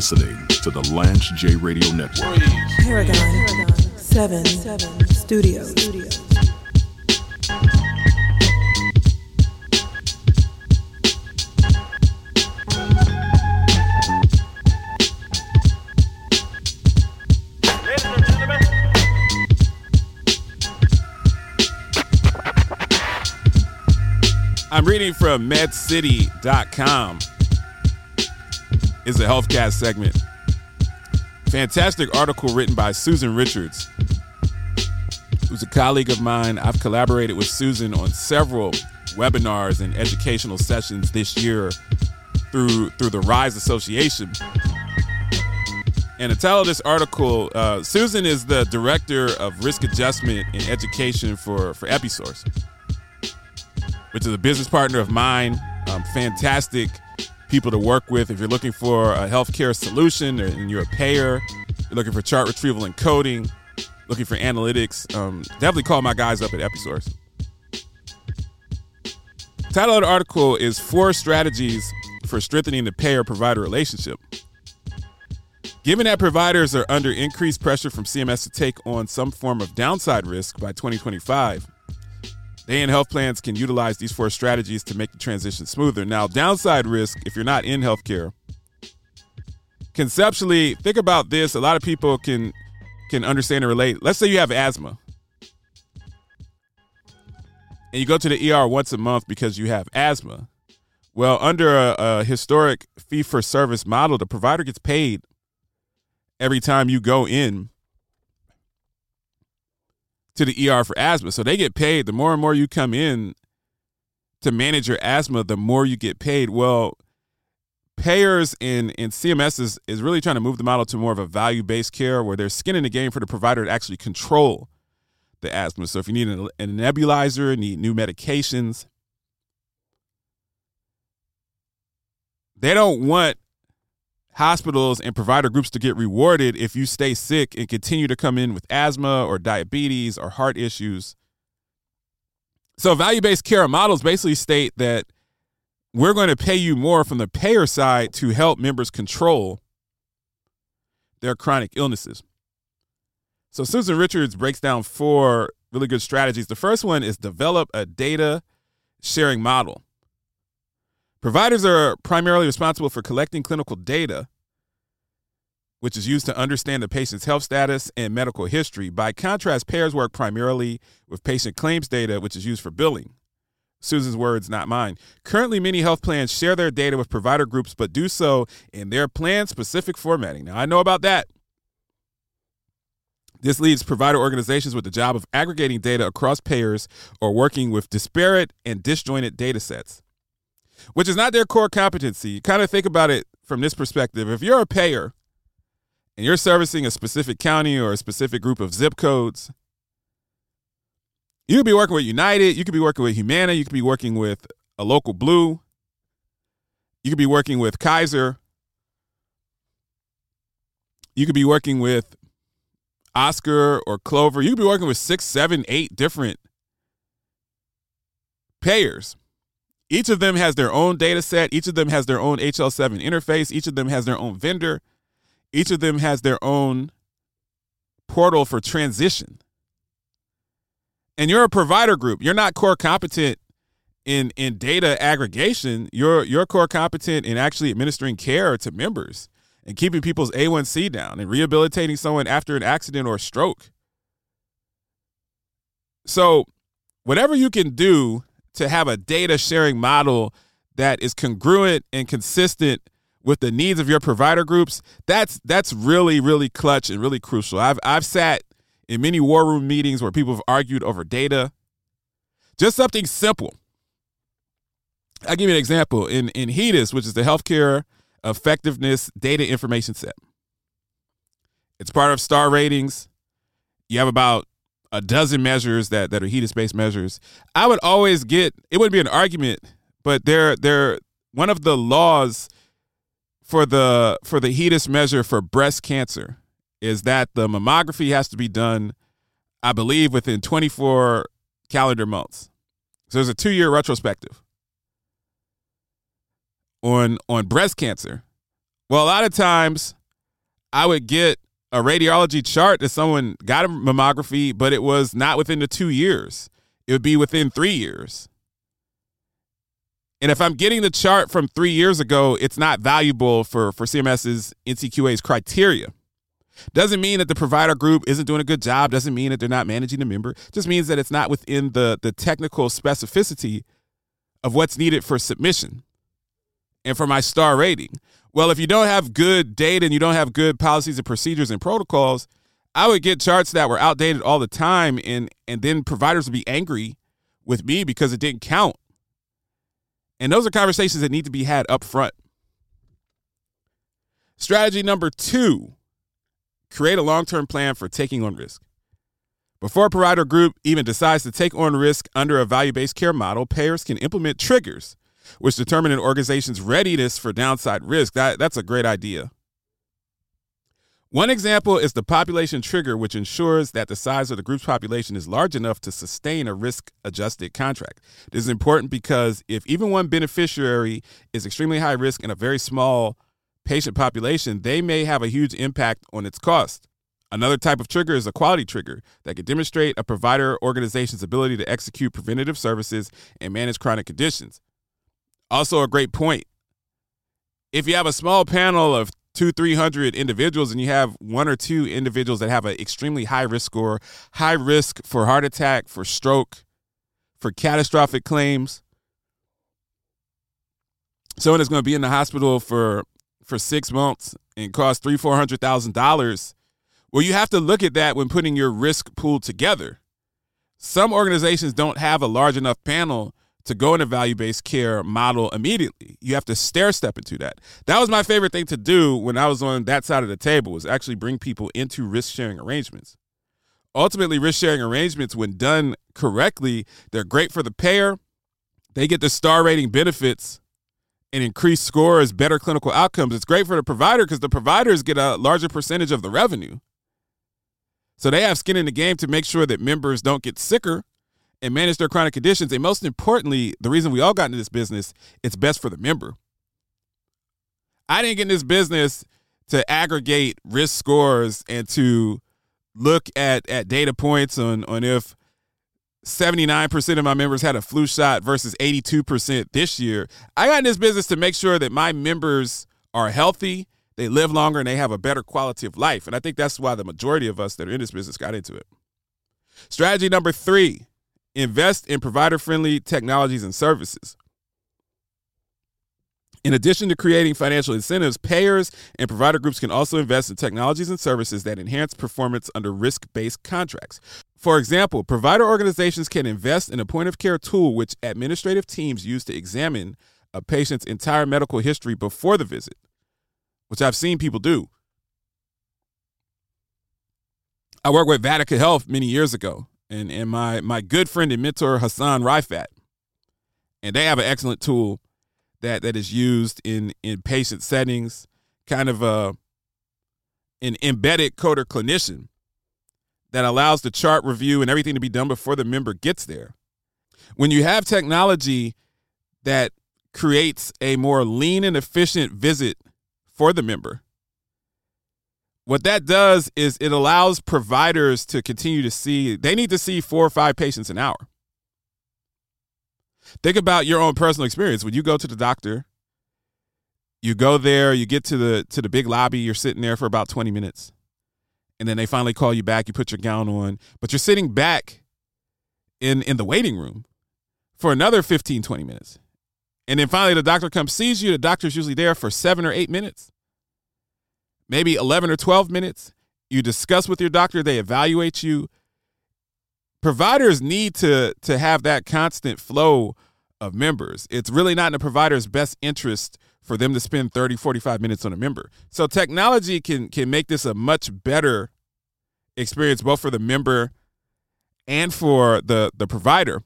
You're listening to the Lance J Radio Network. Paragon, Paragon 7, 7 Studios. I'm reading from medcity.com. It's a healthcast segment. Fantastic article written by Susan Richards, who's a colleague of mine. I've collaborated with Susan on several webinars and educational sessions this year through through the Rise Association. And the title of this article, uh, Susan is the director of risk adjustment in education for for Episource which is a business partner of mine. Um, fantastic people to work with. If you're looking for a healthcare solution and you're a payer, you're looking for chart retrieval and coding, looking for analytics, um, definitely call my guys up at Episource. Title of the article is Four Strategies for Strengthening the Payer Provider Relationship. Given that providers are under increased pressure from CMS to take on some form of downside risk by 2025, they and health plans can utilize these four strategies to make the transition smoother. Now, downside risk, if you're not in healthcare, conceptually, think about this. A lot of people can can understand and relate. Let's say you have asthma. And you go to the ER once a month because you have asthma. Well, under a, a historic fee for service model, the provider gets paid every time you go in to the ER for asthma. So they get paid. The more and more you come in to manage your asthma, the more you get paid. Well, payers in, in CMS is, is really trying to move the model to more of a value based care where there's skin in the game for the provider to actually control the asthma. So if you need a, a nebulizer, need new medications, they don't want hospitals and provider groups to get rewarded if you stay sick and continue to come in with asthma or diabetes or heart issues. So, value based care models basically state that we're going to pay you more from the payer side to help members control their chronic illnesses. So, Susan Richards breaks down four really good strategies. The first one is develop a data sharing model. Providers are primarily responsible for collecting clinical data, which is used to understand the patient's health status and medical history. By contrast, payers work primarily with patient claims data, which is used for billing. Susan's words, not mine. Currently, many health plans share their data with provider groups, but do so in their plan specific formatting. Now, I know about that. This leaves provider organizations with the job of aggregating data across payers or working with disparate and disjointed data sets which is not their core competency. Kind of think about it from this perspective. If you're a payer and you're servicing a specific county or a specific group of zip codes, you could be working with United, you could be working with Humana, you could be working with a local blue, you could be working with Kaiser, you could be working with Oscar or Clover, you could be working with six, seven, eight different payers. Each of them has their own data set. Each of them has their own HL7 interface. Each of them has their own vendor. Each of them has their own portal for transition. And you're a provider group. You're not core competent in in data aggregation. You're you're core competent in actually administering care to members and keeping people's A1C down and rehabilitating someone after an accident or stroke. So, whatever you can do to have a data sharing model that is congruent and consistent with the needs of your provider groups, that's that's really really clutch and really crucial. I've I've sat in many war room meetings where people have argued over data. Just something simple. I'll give you an example. In in HEDIS, which is the healthcare effectiveness data information set. It's part of star ratings. You have about a dozen measures that that are HEDIS space measures. I would always get it wouldn't be an argument, but they're they're one of the laws for the for the HEDIS measure for breast cancer is that the mammography has to be done, I believe, within 24 calendar months. So there's a two year retrospective on on breast cancer. Well, a lot of times I would get a radiology chart that someone got a mammography, but it was not within the two years. It would be within three years. And if I'm getting the chart from three years ago, it's not valuable for, for CMS's NCQA's criteria. Doesn't mean that the provider group isn't doing a good job, doesn't mean that they're not managing the member, just means that it's not within the, the technical specificity of what's needed for submission and for my star rating. Well, if you don't have good data and you don't have good policies and procedures and protocols, I would get charts that were outdated all the time and and then providers would be angry with me because it didn't count. And those are conversations that need to be had up front. Strategy number 2, create a long-term plan for taking on risk. Before a provider group even decides to take on risk under a value-based care model, payers can implement triggers which determine an organization's readiness for downside risk. That, that's a great idea. One example is the population trigger, which ensures that the size of the group's population is large enough to sustain a risk adjusted contract. This is important because if even one beneficiary is extremely high risk in a very small patient population, they may have a huge impact on its cost. Another type of trigger is a quality trigger that can demonstrate a provider organization's ability to execute preventative services and manage chronic conditions. Also, a great point. If you have a small panel of two, three hundred individuals, and you have one or two individuals that have an extremely high risk score, high risk for heart attack, for stroke, for catastrophic claims, someone that's going to be in the hospital for for six months and cost three, four hundred thousand dollars. Well, you have to look at that when putting your risk pool together. Some organizations don't have a large enough panel to go in a value based care model immediately. You have to stair step into that. That was my favorite thing to do when I was on that side of the table was actually bring people into risk sharing arrangements. Ultimately, risk sharing arrangements, when done correctly, they're great for the payer. They get the star rating benefits and increased scores, better clinical outcomes. It's great for the provider because the providers get a larger percentage of the revenue. So they have skin in the game to make sure that members don't get sicker and manage their chronic conditions. And most importantly, the reason we all got into this business, it's best for the member. I didn't get in this business to aggregate risk scores and to look at, at data points on, on if 79% of my members had a flu shot versus 82% this year. I got in this business to make sure that my members are healthy, they live longer, and they have a better quality of life. And I think that's why the majority of us that are in this business got into it. Strategy number three invest in provider friendly technologies and services. In addition to creating financial incentives, payers and provider groups can also invest in technologies and services that enhance performance under risk based contracts. For example, provider organizations can invest in a point of care tool which administrative teams use to examine a patient's entire medical history before the visit, which I've seen people do. I worked with Vatica Health many years ago, and and my my good friend and mentor Hassan Rifat, and they have an excellent tool that that is used in in patient settings, kind of a an embedded coder clinician that allows the chart review and everything to be done before the member gets there. When you have technology that creates a more lean and efficient visit for the member, what that does is it allows providers to continue to see, they need to see four or five patients an hour. Think about your own personal experience. When you go to the doctor, you go there, you get to the to the big lobby, you're sitting there for about 20 minutes. And then they finally call you back, you put your gown on, but you're sitting back in in the waiting room for another 15 20 minutes. And then finally the doctor comes sees you, the doctor's usually there for 7 or 8 minutes maybe 11 or 12 minutes. You discuss with your doctor, they evaluate you. Providers need to, to have that constant flow of members. It's really not in the provider's best interest for them to spend 30, 45 minutes on a member. So technology can can make this a much better experience both for the member and for the the provider.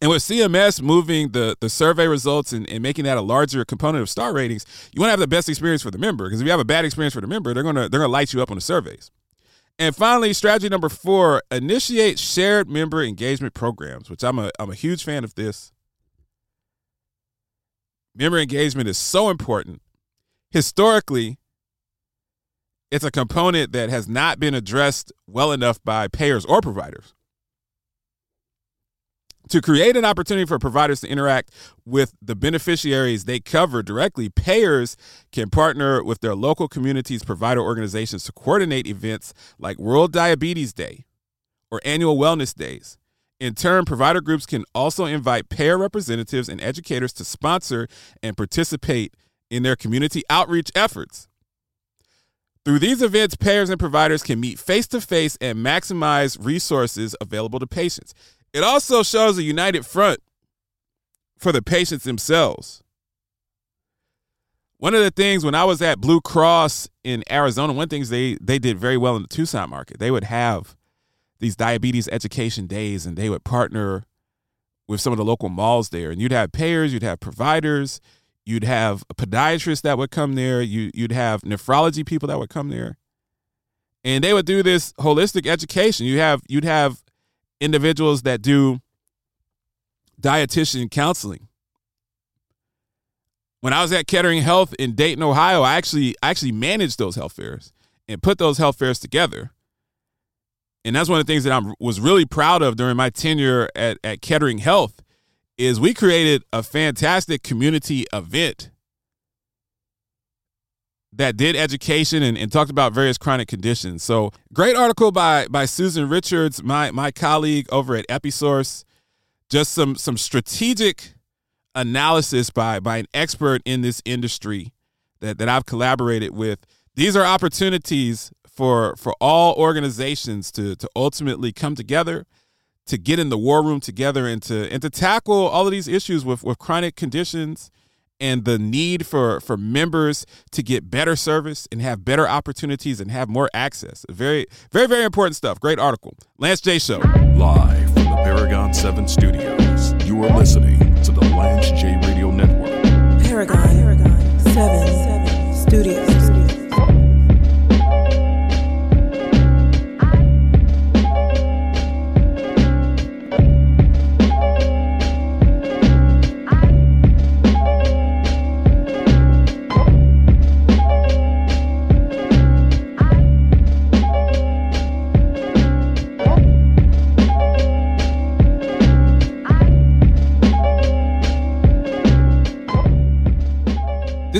And with CMS moving the, the survey results and, and making that a larger component of star ratings, you want to have the best experience for the member. Because if you have a bad experience for the member, they're gonna they're gonna light you up on the surveys. And finally, strategy number four: initiate shared member engagement programs, which I'm a I'm a huge fan of this. Member engagement is so important. historically, it's a component that has not been addressed well enough by payers or providers. To create an opportunity for providers to interact with the beneficiaries they cover directly, payers can partner with their local communities provider organizations to coordinate events like World Diabetes Day or annual wellness days. In turn, provider groups can also invite payer representatives and educators to sponsor and participate in their community outreach efforts. Through these events, payers and providers can meet face to face and maximize resources available to patients. It also shows a united front for the patients themselves. One of the things when I was at Blue Cross in Arizona, one of the things they they did very well in the Tucson market, they would have these diabetes education days and they would partner with some of the local malls there. And you'd have payers, you'd have providers, you'd have a podiatrist that would come there, you you'd have nephrology people that would come there. And they would do this holistic education. You have you'd have individuals that do dietitian counseling. When I was at Kettering Health in Dayton, Ohio, I actually I actually managed those health fairs and put those health fairs together and that's one of the things that I was really proud of during my tenure at, at Kettering Health is we created a fantastic community event that did education and, and talked about various chronic conditions. So great article by by Susan Richards, my my colleague over at Episource. Just some some strategic analysis by by an expert in this industry that, that I've collaborated with. These are opportunities for for all organizations to to ultimately come together to get in the war room together and to and to tackle all of these issues with with chronic conditions and the need for for members to get better service and have better opportunities and have more access. Very very very important stuff. Great article. Lance J show. Live from the Paragon 7 studios. You are listening to the Lance J Radio Network. Paragon, Paragon 7 Studios.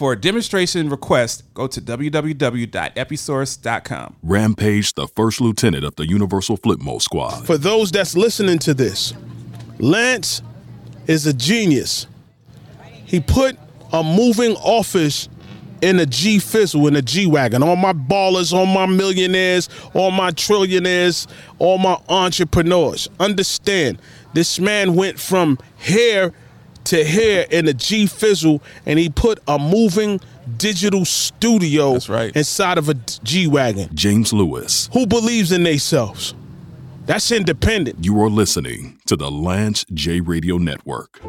For a demonstration request, go to www.episource.com. Rampage, the first lieutenant of the Universal Flipmo Squad. For those that's listening to this, Lance is a genius. He put a moving office in a G Fizzle, in a G Wagon. All my ballers, all my millionaires, all my trillionaires, all my entrepreneurs. Understand, this man went from here to here in a G Fizzle and he put a moving digital studio That's right. inside of a G Wagon. James Lewis. Who believes in themselves? That's independent. You are listening to the Lance J Radio Network.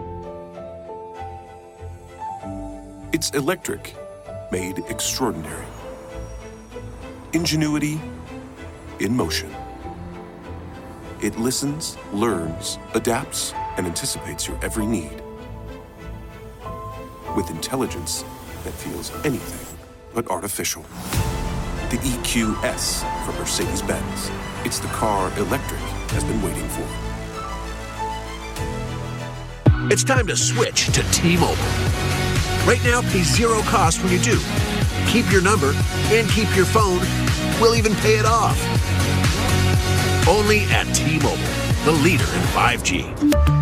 It's electric, made extraordinary. Ingenuity in motion. It listens, learns, adapts, and anticipates your every need. With intelligence that feels anything but artificial. The EQS from Mercedes Benz. It's the car electric has been waiting for. It's time to switch to T-Mobile. Right now, pay zero cost when you do. Keep your number and keep your phone. We'll even pay it off. Only at T-Mobile, the leader in 5G.